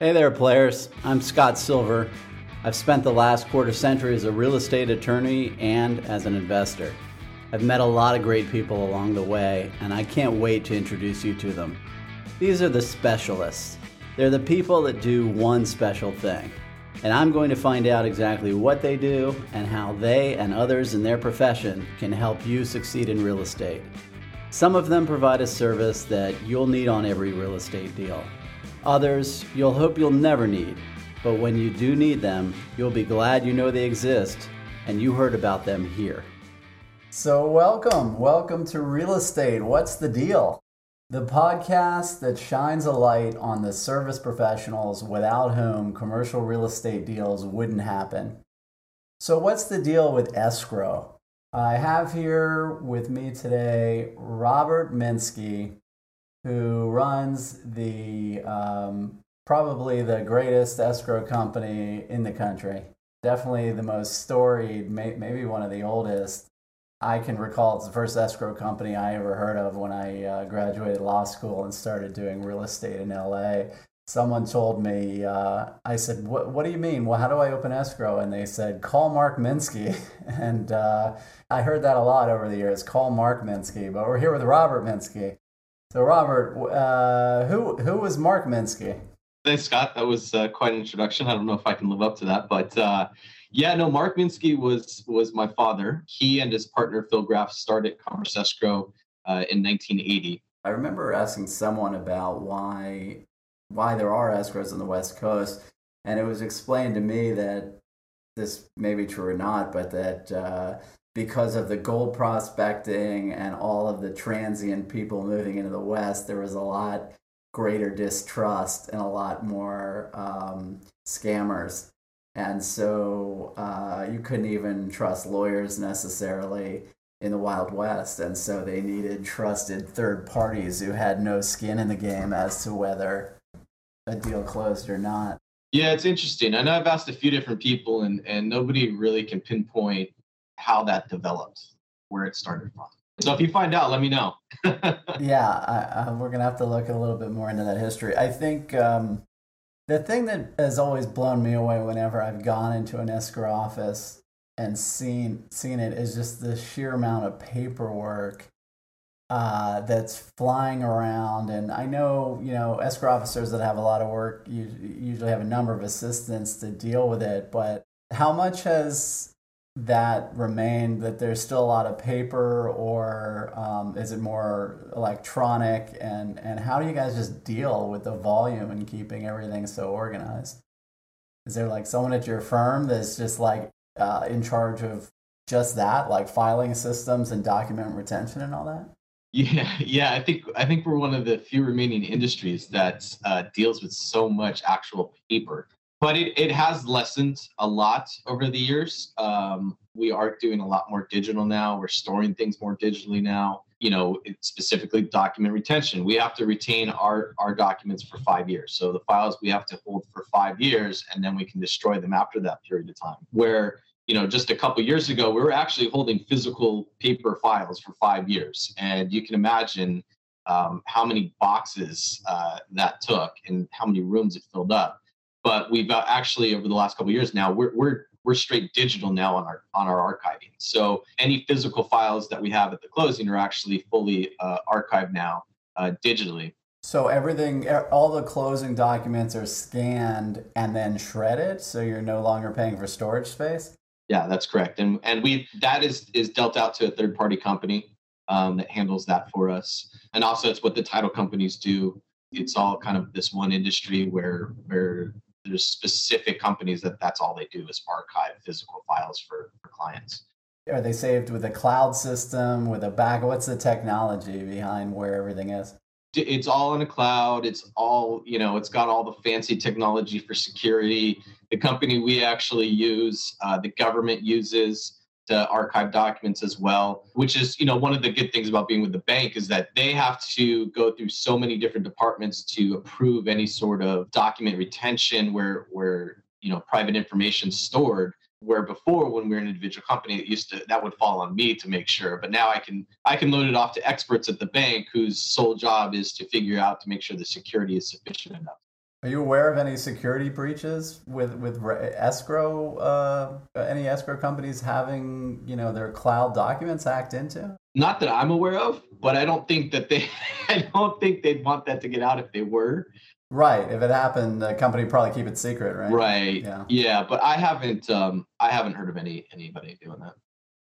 Hey there, players. I'm Scott Silver. I've spent the last quarter century as a real estate attorney and as an investor. I've met a lot of great people along the way, and I can't wait to introduce you to them. These are the specialists. They're the people that do one special thing. And I'm going to find out exactly what they do and how they and others in their profession can help you succeed in real estate. Some of them provide a service that you'll need on every real estate deal. Others you'll hope you'll never need, but when you do need them, you'll be glad you know they exist and you heard about them here. So, welcome, welcome to Real Estate. What's the deal? The podcast that shines a light on the service professionals without whom commercial real estate deals wouldn't happen. So, what's the deal with escrow? I have here with me today Robert Minsky, who runs the um, probably the greatest escrow company in the country. Definitely the most storied, may, maybe one of the oldest. I can recall it's the first escrow company I ever heard of when I uh, graduated law school and started doing real estate in LA. Someone told me, uh, I said, what, do you mean? Well, how do I open escrow? And they said, call Mark Minsky. And uh, I heard that a lot over the years call Mark Minsky. But we're here with Robert Minsky. So, Robert, uh, who who was Mark Minsky? Thanks, Scott. That was uh, quite an introduction. I don't know if I can live up to that, but uh, yeah, no. Mark Minsky was was my father. He and his partner Phil Graff started Commerce Escrow uh, in 1980. I remember asking someone about why why there are escrows on the West Coast, and it was explained to me that this may be true or not, but that uh, because of the gold prospecting and all of the transient people moving into the West, there was a lot greater distrust and a lot more um, scammers. And so uh, you couldn't even trust lawyers necessarily in the Wild West. And so they needed trusted third parties who had no skin in the game as to whether a deal closed or not. Yeah, it's interesting. I know I've asked a few different people, and, and nobody really can pinpoint how that developed, where it started from. So if you find out, let me know. yeah, I, I, we're gonna have to look a little bit more into that history. I think um, the thing that has always blown me away whenever I've gone into an escrow office and seen seen it is just the sheer amount of paperwork uh, that's flying around. And I know you know escrow officers that have a lot of work you usually have a number of assistants to deal with it, but how much has that remain that there's still a lot of paper or um, is it more electronic? And and how do you guys just deal with the volume and keeping everything so organized? Is there like someone at your firm that's just like uh, in charge of just that like filing systems and document retention and all that? Yeah yeah i think i think we're one of the few remaining industries that uh, deals with so much actual paper but it, it has lessened a lot over the years. Um, we are doing a lot more digital now. We're storing things more digitally now. You know, specifically document retention. We have to retain our our documents for five years. So the files we have to hold for five years, and then we can destroy them after that period of time. Where you know, just a couple years ago, we were actually holding physical paper files for five years, and you can imagine um, how many boxes uh, that took and how many rooms it filled up but we've actually over the last couple years now we're, we're we're straight digital now on our on our archiving. So any physical files that we have at the closing are actually fully uh, archived now uh, digitally. So everything all the closing documents are scanned and then shredded so you're no longer paying for storage space? Yeah that's correct. And and we that is is dealt out to a third party company um, that handles that for us. And also it's what the title companies do. It's all kind of this one industry where where there's specific companies that that's all they do is archive physical files for, for clients. Are they saved with a cloud system, with a back? What's the technology behind where everything is? It's all in a cloud. It's all, you know, it's got all the fancy technology for security. The company we actually use, uh, the government uses to archive documents as well which is you know one of the good things about being with the bank is that they have to go through so many different departments to approve any sort of document retention where where you know private information stored where before when we were an individual company it used to that would fall on me to make sure. But now i can i can load it off to experts at the bank whose sole job is to figure out to make sure the security is sufficient enough Are you aware of any security breaches with with escrow? Uh, any escrow companies having you know their cloud documents hacked into? Not that I'm aware of, but I don't think that they. I don't think they'd want that to get out if they were. Right. If it happened, the company would probably keep it secret, right? Right. Yeah. Yeah, but I haven't. Um, I haven't heard of any anybody doing that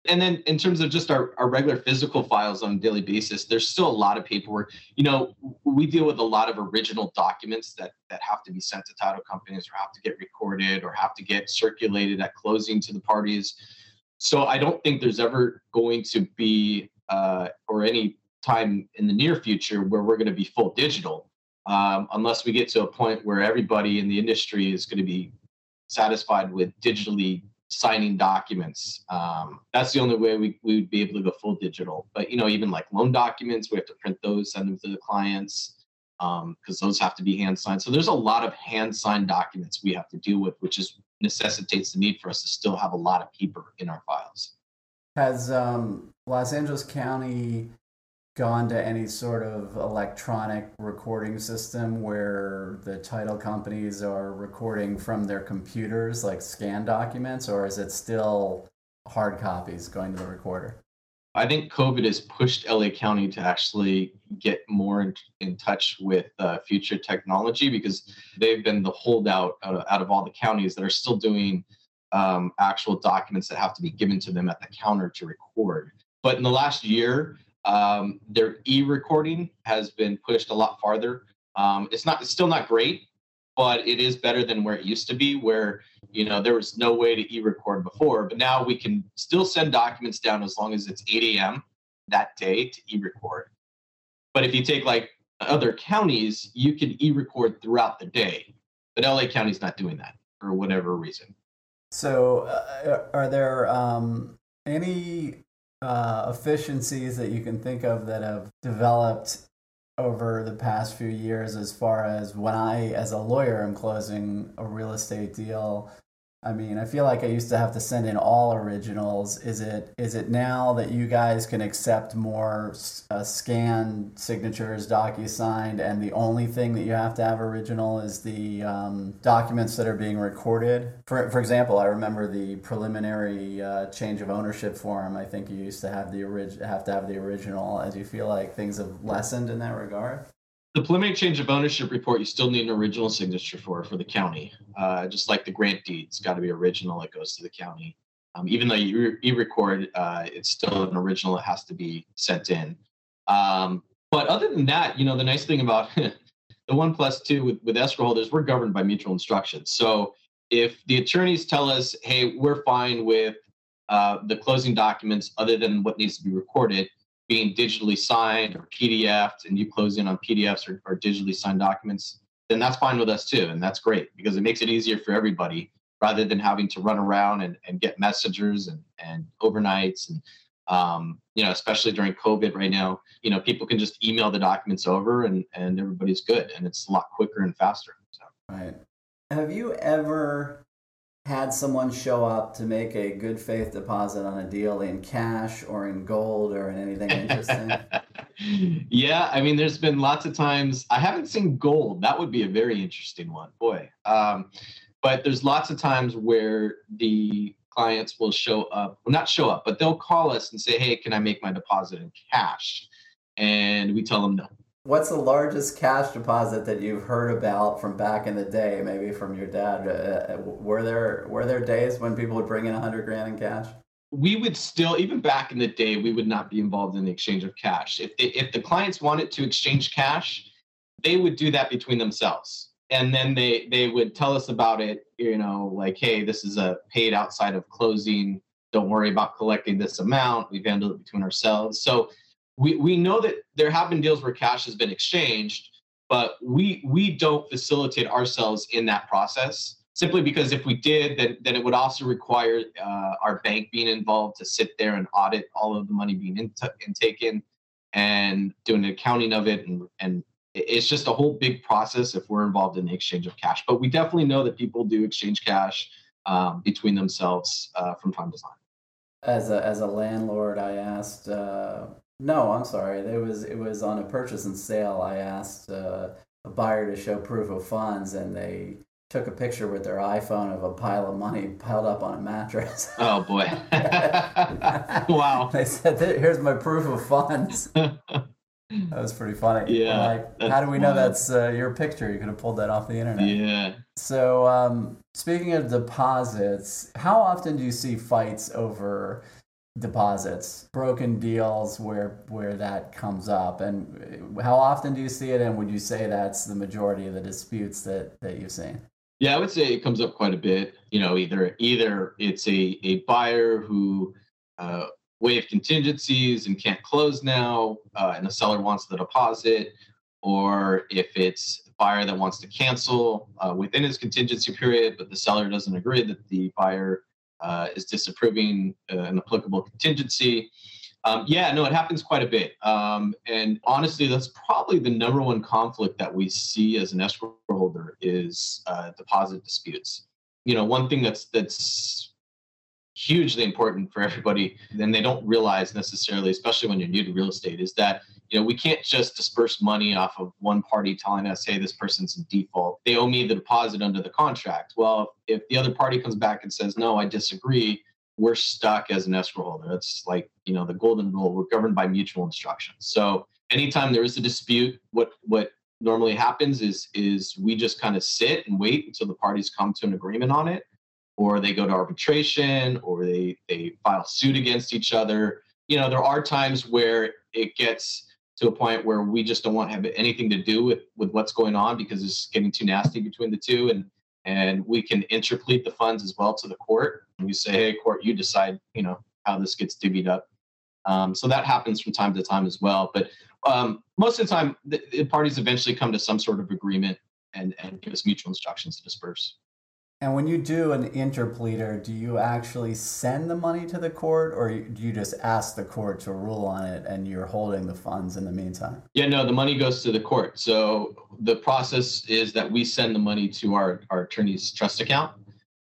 and then in terms of just our, our regular physical files on a daily basis there's still a lot of paperwork. You know we deal with a lot of original documents that that have to be sent to title companies or have to get recorded or have to get circulated at closing to the parties. So i don't think there's ever going to be uh, or any time in the near future where we're going to be full digital um, unless we get to a point where everybody in the industry is going to be satisfied with digitally signing documents. Um, that's the only way we, we would be able to go full digital. But you know, even like loan documents, we have to print those, send them to the clients because um, those have to be hand signed. So there's a lot of hand signed documents we have to deal with, which is necessitates the need for us to still have a lot of paper in our files. Has um, Los Angeles County gone to any sort of electronic recording system where the title companies are recording from their computers like scan documents or is it still hard copies going to the recorder? I think covid has pushed la county to actually get more in, in touch with uh, future technology because they've been the holdout out, out of all the counties that are still doing um, actual documents that have to be given to them at the counter to record. But in the last year um, their e-recording has been pushed a lot farther. Um, it's not, it's still not great, but it is better than where it used to be, where you know there was no way to e-record before. But now we can still send documents down as long as it's 8 a.m. that day to e-record. But if you take like other counties, you can e-record throughout the day. But LA County's not doing that for whatever reason. So, uh, are there um, any uh, efficiencies that you can think of that have developed over the past few years as far as when I, as a lawyer, am closing a real estate deal I mean, I feel like I used to have to send in all originals. Is it is it now that you guys can accept more uh, scanned signatures, DocuSigned, and the only thing that you have to have original is the um, documents that are being recorded? For for example, I remember the preliminary uh, change of ownership form. I think you used to have the orig- have to have the original. As you feel like things have lessened in that regard? The preliminary change of ownership report, you still need an original signature for for the county. Uh, just like the grant deed, it's got to be original. It goes to the county. Um, even though you e-record, uh, it's still an original. It has to be sent in. Um, but other than that, you know, the nice thing about the one plus two with, with escrow holders, we're governed by mutual instructions. So if the attorneys tell us, hey, we're fine with uh, the closing documents other than what needs to be recorded, being digitally signed or PDFed and you close in on PDFs or, or digitally signed documents, then that's fine with us too. And that's great because it makes it easier for everybody rather than having to run around and, and get messengers and, and overnights and um, you know, especially during COVID right now, you know, people can just email the documents over and, and everybody's good and it's a lot quicker and faster. So. Right. Have you ever had someone show up to make a good faith deposit on a deal in cash or in gold or in anything interesting? yeah, I mean, there's been lots of times I haven't seen gold. That would be a very interesting one, boy. Um, but there's lots of times where the clients will show up, well, not show up, but they'll call us and say, "Hey, can I make my deposit in cash?" And we tell them no. What's the largest cash deposit that you've heard about from back in the day? Maybe from your dad. Uh, uh were there were there days when people would bring in a hundred grand in cash? We would still, even back in the day, we would not be involved in the exchange of cash. If if the clients wanted to exchange cash, they would do that between themselves, and then they they would tell us about it. You know, like, hey, this is a paid outside of closing. Don't worry about collecting this amount. We've handled it between ourselves. So we, we know that there have been deals where cash has been exchanged, but we we don't facilitate ourselves in that process simply because if we did, then then it would also require uh, our bank being involved to sit there and audit all of the money being in taken and doing an accounting of it and and it's just a whole big process if we're involved in the exchange of cash. But we definitely know that people do exchange cash um, between themselves uh, from time to time. As a as a landlord, I asked uh, no, I'm sorry. It was it was on a purchase and sale. I asked uh, a buyer to show proof of funds and they took a picture with their iPhone of a pile of money piled up on a mattress. Oh boy! wow. They said, "Here's my proof of funds." that was pretty funny. Yeah. Like, how do we know that's uh, your picture? You could have pulled that off the internet. Yeah. So, um, speaking of deposits, how often do you see fights over deposits, broken deals where where that comes up, and how often do you see it? And would you say that's the majority of the disputes that that you've seen? Yeah, I would say it comes up quite a bit. You know, either either it's a a buyer who uh, waive contingencies and can't close now, uh, and the seller wants the deposit, or if it's a buyer that wants to cancel uh, within his contingency period, but the seller doesn't agree that the buyer uh, is disapproving uh, an applicable contingency. Um, yeah, no, it happens quite a bit. Um, and honestly, that's probably the number one conflict that we see as an escrow holder is uh, deposit disputes. You know, one thing that's that's hugely important for everybody, and they don't realize necessarily, especially when you're new to real estate, is that you know we can't just disperse money off of one party telling us, "Hey, this person's in default. They owe me the deposit under the contract." Well, if the other party comes back and says, "No, I disagree," we're stuck as an escrow holder. It's like you know the golden rule. We're governed by mutual instruction. So anytime there is a dispute, what what normally happens is is we just kind of sit and wait until the parties come to an agreement on it or they go to arbitration or they they file suit against each other. You know there are times where it gets to a point where we just don't want to have anything to do with with what's going on because it's getting too nasty between the two and and we can interplead the funds as well to the court. And we say hey court you decide you know how this gets divvied up. Um, so that happens from time to time as well. But um, most of the time the, the parties eventually come to some sort of agreement and and give us mutual instructions to disperse and when you do an interpleader, do you actually send the money to the court or do you just ask the court to rule on it and you're holding the funds in the meantime? Yeah, no, the money goes to the court. So the process is that we send the money to our, our attorney's trust account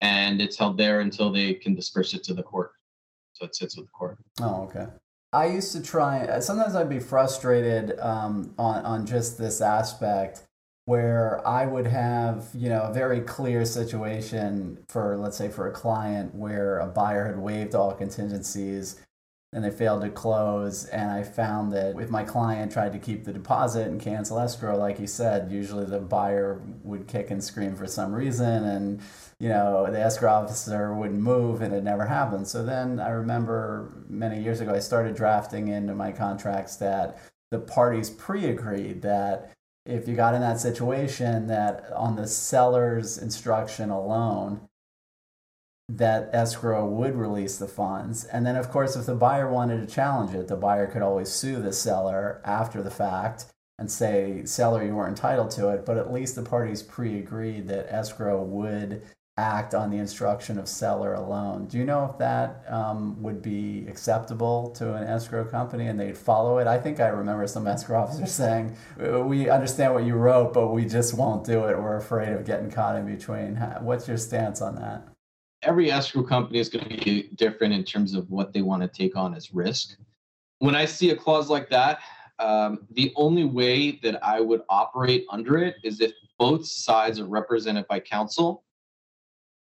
and it's held there until they can disperse it to the court. So it sits with the court. Oh, okay. I used to try, sometimes I'd be frustrated um, on, on just this aspect where I would have, you know, a very clear situation for, let's say, for a client where a buyer had waived all contingencies and they failed to close. And I found that if my client tried to keep the deposit and cancel escrow, like you said, usually the buyer would kick and scream for some reason. And, you know, the escrow officer wouldn't move and it never happened. So then I remember many years ago, I started drafting into my contracts that the parties pre agreed that if you got in that situation that on the seller's instruction alone that escrow would release the funds. And then of course if the buyer wanted to challenge it the buyer could always sue the seller after the fact and say seller you weren't entitled to it. But at least the parties pre-agreed that escrow would act on the instruction of seller alone. Do you know if that um, would be acceptable to an escrow company and they'd follow it? I think I remember some escrow officers saying, "We understand what you wrote, but we just won't do it. We're afraid of getting caught in between." What's your stance on that? Every escrow company is going to be different in terms of what they want to take on as risk. When I see a clause like that, um, the only way that I would operate under it is if both sides are represented by counsel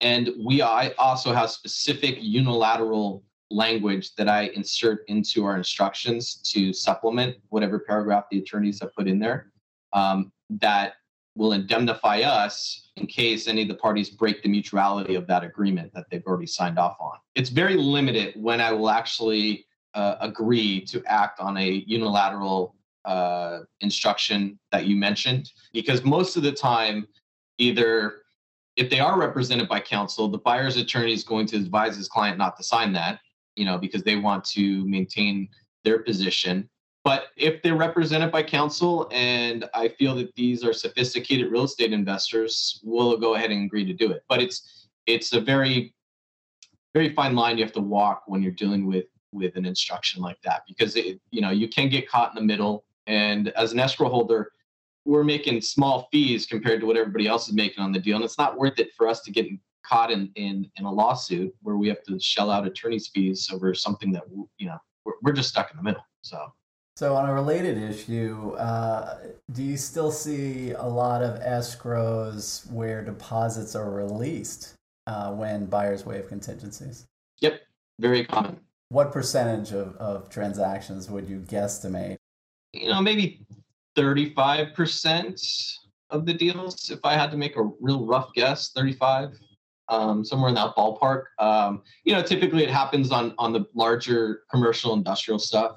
and we I also have specific unilateral language that I insert into our instructions to supplement whatever paragraph the attorneys have put in there um, that will indemnify us in case any of the parties break the mutuality of that agreement that they've already signed off on. It's very limited when I will actually uh, agree to act on a unilateral uh, instruction that you mentioned, because most of the time, either if they are represented by counsel, the buyer's attorney is going to advise his client not to sign that, you know, because they want to maintain their position. But if they're represented by counsel and I feel that these are sophisticated real estate investors, we'll go ahead and agree to do it. But it's it's a very very fine line you have to walk when you're dealing with with an instruction like that because it, you know you can get caught in the middle and as an escrow holder we're making small fees compared to what everybody else is making on the deal, and it's not worth it for us to get caught in in, in a lawsuit where we have to shell out attorney's fees over something that you know we're, we're just stuck in the middle. So So, on a related issue, uh, do you still see a lot of escrows where deposits are released uh, when buyers waive contingencies? Yep, very common. What percentage of, of transactions would you guesstimate? You know, maybe 35% of the deals, if I had to make a real rough guess, 35, um, somewhere in that ballpark. Um, you know, typically it happens on on the larger commercial industrial stuff,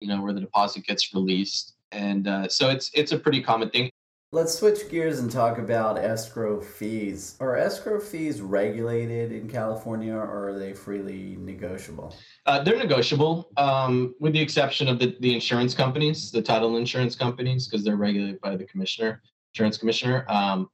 you know, where the deposit gets released. And uh, so it's it's a pretty common thing. Let's switch gears and talk about escrow fees. Are escrow fees regulated in California or are they freely negotiable? Uh, they're negotiable, um, with the exception of the, the insurance companies, the title insurance companies, because they're regulated by the commissioner, insurance commissioner. Um,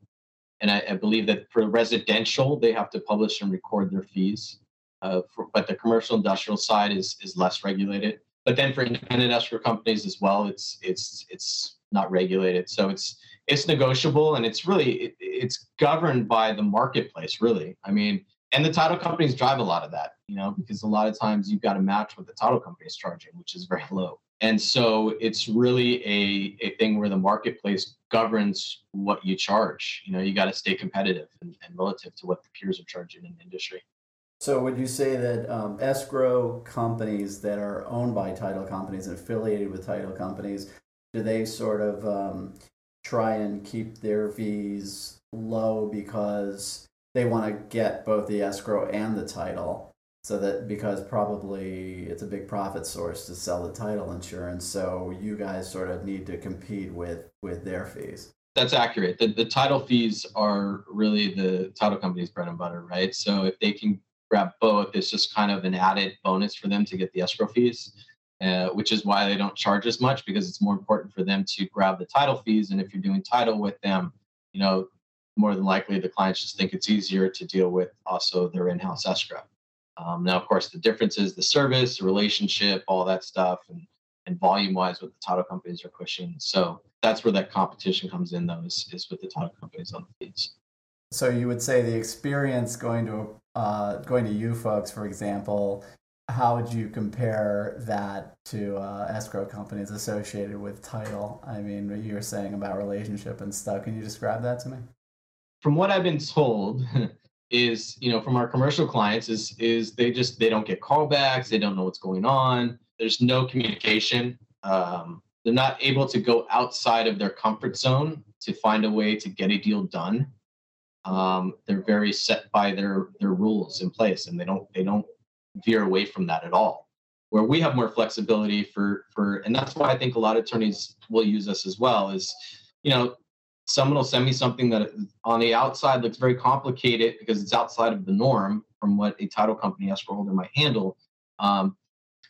and I, I, believe that for residential, they have to publish and record their fees. Uh, for, but the commercial industrial side is is less regulated. But then for independent escrow companies as well, it's it's it's not regulated. So it's it's negotiable and it's really it, it's governed by the marketplace really. I mean and the title companies drive a lot of that you know because a lot of times you've got to match what the title company is charging which is very low. And so it's really a, a thing where the marketplace governs what you charge. You know you got to stay competitive and, and, relative to what the peers are charging in the industry. So would you say that um, escrow companies that are owned by title companies and affiliated with title companies do they sort of um, try and keep their fees low because they want to get both the escrow and the title so that because probably it's a big profit source to sell the title insurance so you guys sort of need to compete with with their fees. That's accurate. The, the title fees are really the title company's bread and butter right? So if they can grab both it's just kind of an added bonus for them to get the escrow fees uh, which is why they don't charge as much because it's more important for them to grab the title fees. And if you're doing title with them, you know, more than likely the clients just think it's easier to deal with also their in-house escrow. Um, now, of course, the difference is the service, the relationship, all that stuff, and and volume-wise, what the title companies are pushing. So that's where that competition comes in, though, is, is with the title companies on the fees. So you would say the experience going to uh, going to you folks, for example, how would you compare that to uh, escrow companies associated with title? I mean, what you were saying about relationship and stuff. Can you describe that to me? From what I've been told, is you know from our commercial clients is is they just they don't get callbacks. They don't know what's going on. There's no communication. Um, they're not able to go outside of their comfort zone to find a way to get a deal done. Um, they're very set by their their rules in place, and they don't they don't veer away from that at all. Where we have more flexibility for for, and that's why I think a lot of attorneys will use us as well. Is you know, someone will send me something that on the outside looks very complicated because it's outside of the norm from what a title company escrow holder might handle. Um,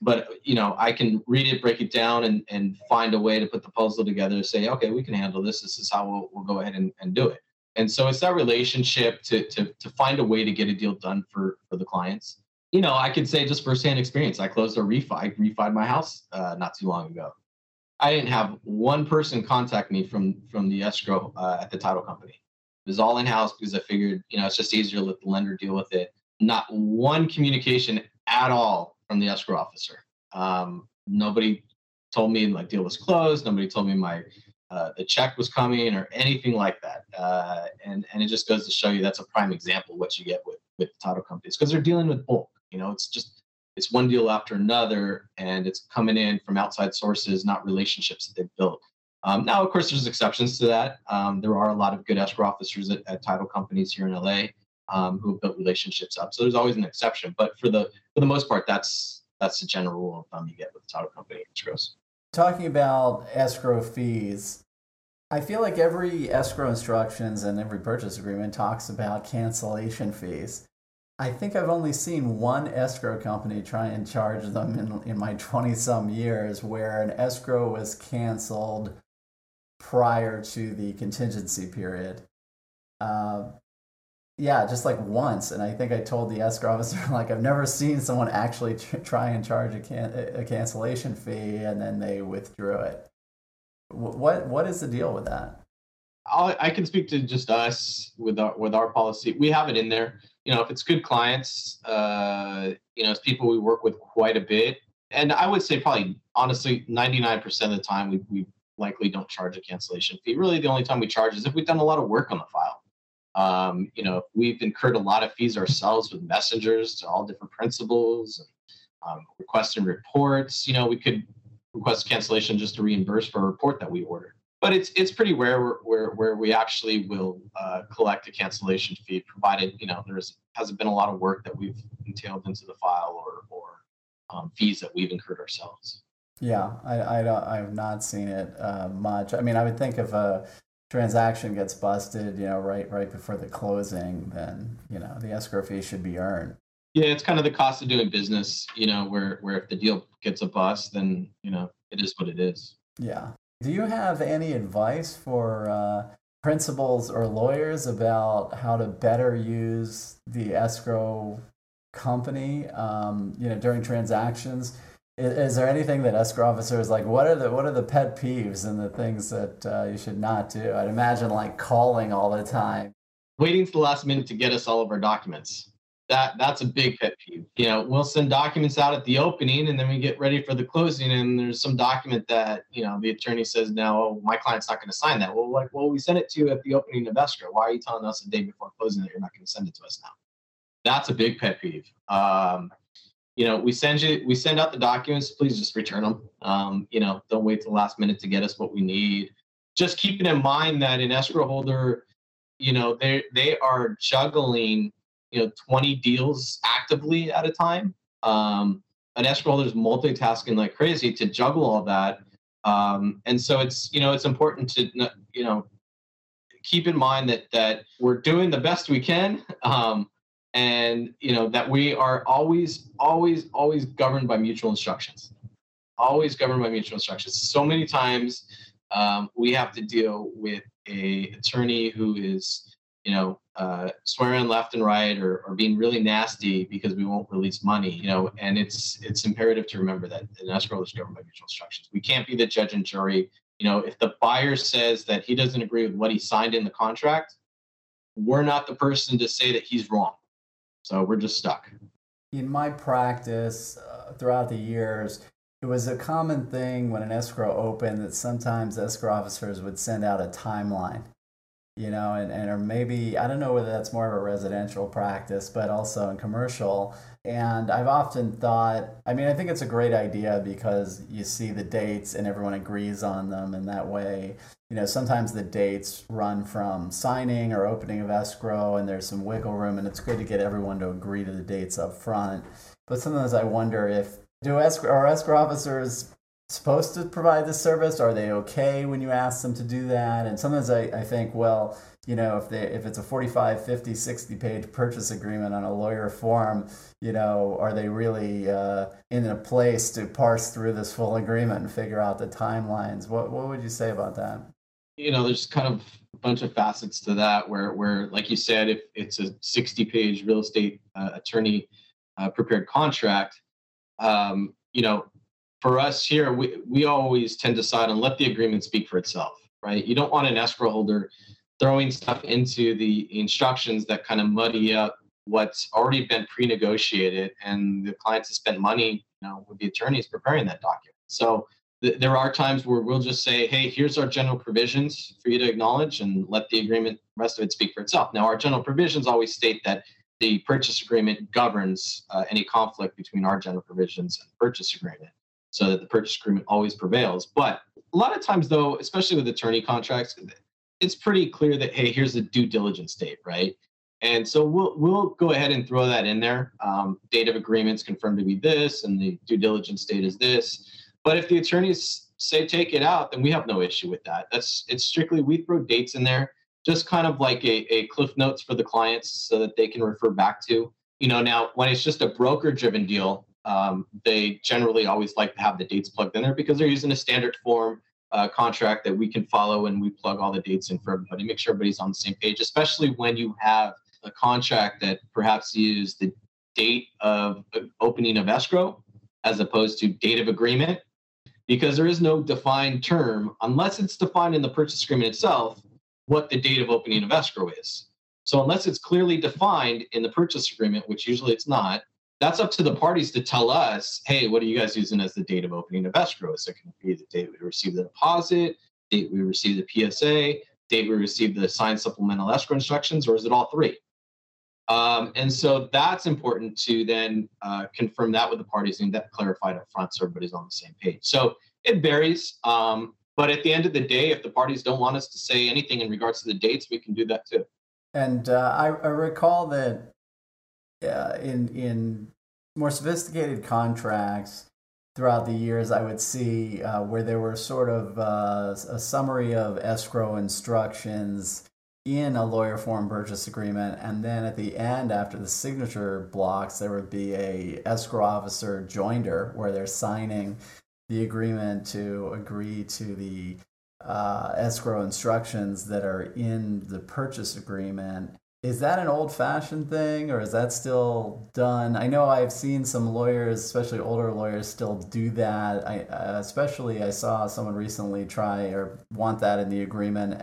but you know, I can read it, break it down, and and find a way to put the puzzle together. Say, okay, we can handle this. This is how we'll, we'll go ahead and, and do it. And so it's that relationship to to to find a way to get a deal done for for the clients you know, I could say just firsthand experience. I closed a refi, refied my house uh, not too long ago. I didn't have one person contact me from from the escrow uh, at the title company. It was all in house because I figured, you know, it's just easier to let the lender deal with it. Not one communication at all from the escrow officer. Um, nobody told me like deal was closed. Nobody told me my uh, the check was coming or anything like that. Uh, and and it just goes to show you that's a prime example what you get with with title companies because they're dealing with bulk. You know, it's just it's one deal after another, and it's coming in from outside sources, not relationships that they've built. Um, now, of course, there's exceptions to that. Um, there are a lot of good escrow officers at, at title companies here in LA um, who have built relationships up. So there's always an exception, but for the for the most part, that's that's the general rule of thumb you get with the title company escrows. Talking about escrow fees, I feel like every escrow instructions and every purchase agreement talks about cancellation fees. I think I've only seen one escrow company try and charge them in, in my 20 some years where an escrow was canceled prior to the contingency period. Uh, yeah, just like once. And I think I told the escrow officer, like, I've never seen someone actually tr- try and charge a, can- a cancellation fee and then they withdrew it. what, what is the deal with that? I'll, i can speak to just us with our with our policy. We have it in there. You know, if it's good clients, uh, you know, it's people we work with quite a bit. and I would say probably honestly 99% of the time we, we likely don't charge a cancellation fee. Really, the only time we charge is if we've done a lot of work on the file. Um, you know, we've incurred a lot of fees ourselves with messengers to all different principals, and, um, requesting reports. You know, we could request cancellation just to reimburse for a report that we ordered. But it's it's pretty rare where where, where we actually will uh, collect a cancellation fee, provided you know there's hasn't been a lot of work that we've entailed into the file or or um, fees that we've incurred ourselves. Yeah, I, I, I have not seen it uh, much. I mean, I would think if a transaction gets busted, you know, right right before the closing, then you know the escrow fee should be earned. Yeah, it's kind of the cost of doing business. You know, where where if the deal gets a bust, then you know it is what it is. Yeah. Do you have any advice for uh, principals or lawyers about how to better use the escrow company, um, you know, during transactions? Is, is, there anything that escrow officers like? What are the what are the pet peeves and the things that uh, you should not do? I'd imagine like calling all the time, waiting to the last minute to get us all of our documents. That that's a big pet peeve. You know, we'll send documents out at the opening, and then we get ready for the closing, and there's some document that you know the attorney says, "No, my client's not going to sign that." Well, like, well, we sent it to you at the opening of escrow. Why are you telling us a day before closing that you're not going to send it to us now? That's a big pet peeve. Um, you know, we send you, we send out the documents. Please just return them. Um, you know, don't wait till the last minute to get us what we need. Just keeping in mind that an escrow holder, you know, they they are juggling, you know, 20 deals actively at a time. Um, an escrow holder is multitasking like crazy to juggle all that. Um, and so it's, you know, it's important to, you know, keep in mind that that we're doing the best we can. Um, and you know that we are always always always governed by mutual instructions always governed by mutual instructions so many times um, we have to deal with a attorney who is you know uh, swearing left and right or, or being really nasty because we won't release money you know and it's it's imperative to remember that an escrow is governed by mutual instructions. We can't be the judge and jury. You know if the buyer says that he doesn't agree with what he signed in the contract we're not the person to say that he's wrong. So we're just stuck. In my practice uh, throughout the years, it was a common thing when an escrow opened that sometimes escrow officers would send out a timeline, you know, and, and or maybe, I don't know whether that's more of a residential practice, but also in commercial. And I've often thought, I mean, I think it's a great idea because you see the dates and everyone agrees on them. And that way, you know, sometimes the dates run from signing or opening of escrow and there's some wiggle room and it's good to get everyone to agree to the dates up front. But sometimes I wonder if, do escrow, are escrow officers supposed to provide this service? Are they okay when you ask them to do that? And sometimes I, I think, well, you know, if they if it's a 45, 50, 60 page purchase agreement on a lawyer form, you know, are they really uh, in a place to parse through this full agreement and figure out the timelines? What what would you say about that? You know, there's kind of a bunch of facets to that where where like you said, if it's a 60 page real estate uh, attorney uh, prepared contract, um, you know, for us here, we, we always tend to side and let the agreement speak for itself, right? You don't want an escrow holder throwing stuff into the instructions that kind of muddy up what's already been pre-negotiated and the clients have spent money you know with the attorneys preparing that document. So th- there are times where we'll just say hey here's our general provisions for you to acknowledge and let the agreement rest of it speak for itself. Now our general provisions always state that the purchase agreement governs uh, any conflict between our general provisions and the purchase agreement so that the purchase agreement always prevails but a lot of times though especially with attorney contracts it's pretty clear that hey, here's the due diligence date, right? And so we'll we'll go ahead and throw that in there. Um, date of agreements confirmed to be this, and the due diligence date is this. But if the attorneys say take it out, then we have no issue with that. That's it's strictly we throw dates in there, just kind of like a, a cliff notes for the clients so that they can refer back to. You know, now when it's just a broker driven deal, um, they generally always like to have the dates plugged in there because they're using a standard form uh, contract that we can follow and we plug all the dates in for everybody, make sure everybody's on the same page, especially when you have a contract that perhaps uses the date of opening of escrow as opposed to date of agreement, because there is no defined term unless it's defined in the purchase agreement itself what the date of opening of escrow is. So unless it's clearly defined in the purchase agreement, which usually it's not, that's up to the parties to tell us, hey, what are you guys using as the date of opening of escrow? Is it going to be the date we receive the deposit, date we receive the PSA, date we receive the signed supplemental escrow instructions, or is it all three? Um, and so that's important to then uh, confirm that with the parties and that clarified up front so everybody's on the same page. So it varies. Um, but at the end of the day, if the parties don't want us to say anything in regards to the dates, we can do that too. And uh, I, I, recall that uh, in in more sophisticated contracts throughout the years, I would see uh, where there were sort of uh, a summary of escrow instructions in a lawyer form purchase agreement, and then at the end, after the signature blocks, there would be a escrow officer joinder where they're signing the agreement to agree to the uh, escrow instructions that are in the purchase agreement. Is that an old fashioned thing or is that still done? I know I've seen some lawyers, especially older lawyers, still do that. I, uh, especially, I saw someone recently try or want that in the agreement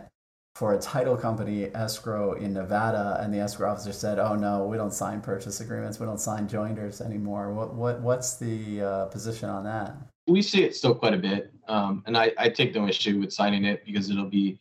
for a title company escrow in Nevada, and the escrow officer said, "Oh no, we don't sign purchase agreements. We don't sign joinders anymore." What what what's the uh, position on that? We see it still quite a bit, um, and I, I take no issue with signing it because it'll be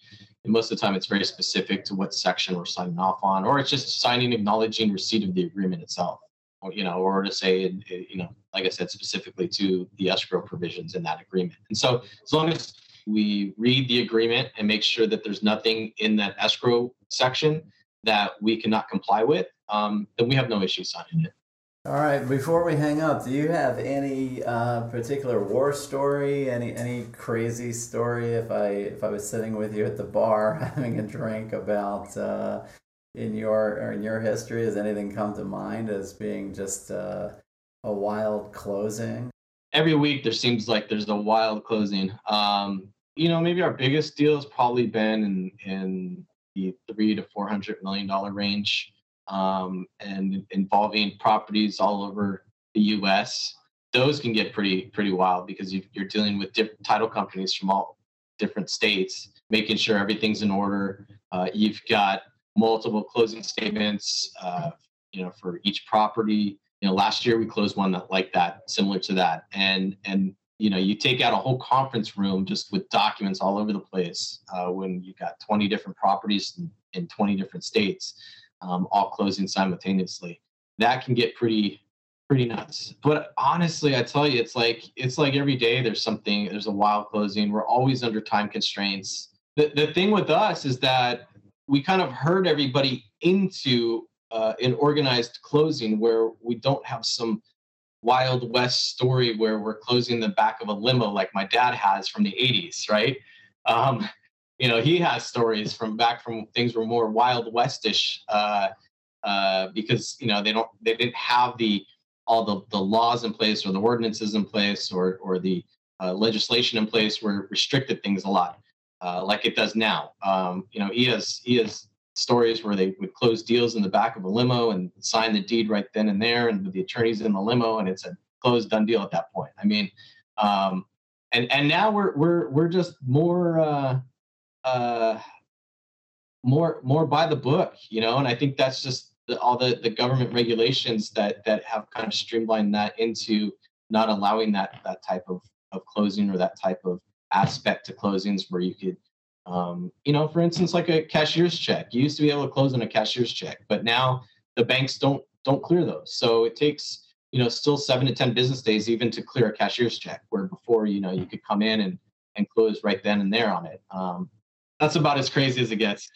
most of the time it's very specific to what section we're signing off on, or it's just signing acknowledging receipt of the agreement itself, or you know, or to say you know, like I said, specifically to the escrow provisions in that agreement. And so as long as we read the agreement and make sure that there's nothing in that escrow section that we cannot comply with, um, then we have no issue signing it. All right. Before we hang up, do you have any uh, particular war story? Any any crazy story? If I if I was sitting with you at the bar having a drink about uh, in your in your history, has anything come to mind as being just uh, a wild closing? Every week there seems like there's a wild closing. Um, you know, maybe our biggest deal has probably been in in the three to four hundred million dollar range, um, and involving properties all over the U.S. Those can get pretty pretty wild because you, are dealing with different title companies from all different states, making sure everything's in order. Uh, you've got multiple closing statements, uh, you know, for each property. You know, last year we closed one that like that, similar to that, and and you know you take out a whole conference room just with documents all over the place uh, when you've got 20 different properties in, in 20 different states um, all closing simultaneously. That can get pretty pretty nuts. But honestly i tell you it's like it's like every day there's something there's a wild closing. We're always under time constraints. The, the thing with us is that we kind of herd everybody into uh, an organized closing where we don't have some Wild West story where we're closing the back of a limo like my dad has from the 80s, right? Um, you know, he has stories from back from things were more Wild Westish uh, uh, because you know they don't they didn't have the all the, the laws in place or the ordinances in place or or the uh, legislation in place where restricted things a lot uh, like it does now. Um, you know, he has he has stories where they would close deals in the back of a limo and sign the deed right then and there, and the attorneys in the limo, and it's a closed done deal at that point. I mean, um, and and now we're we're we're just more uh, more more by the book, you know, and I think that's just the, all the the government regulations that that have kind of streamlined that into not allowing that that type of of closing or that type of aspect to closings where you could um, you know, for instance, like a cashier's check. You used to be able to close on a cashier's check, but now the banks don't don't clear those. So it takes you know still seven to ten business days even to clear a cashier's check, where before you know you could come in and and close right then and there on it. Um, that's about as crazy as it gets.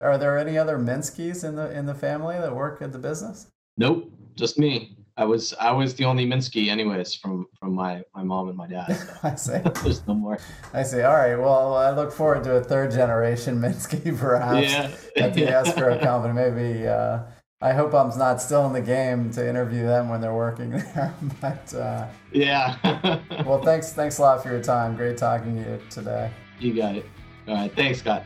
Are there any other Minskys in the in the family that work at the business? Nope, just me. I was I was the only Minsky, anyways, from from my my mom and my dad. So. I see. There's no more. I see. All right. Well, I look forward to a third generation Minsky, perhaps yeah. at the escrow company. Maybe. Uh, I hope I'm not still in the game to interview them when they're working there. but uh, yeah. well, thanks. Thanks a lot for your time. Great talking to you today. You got it. All right. Thanks, Scott.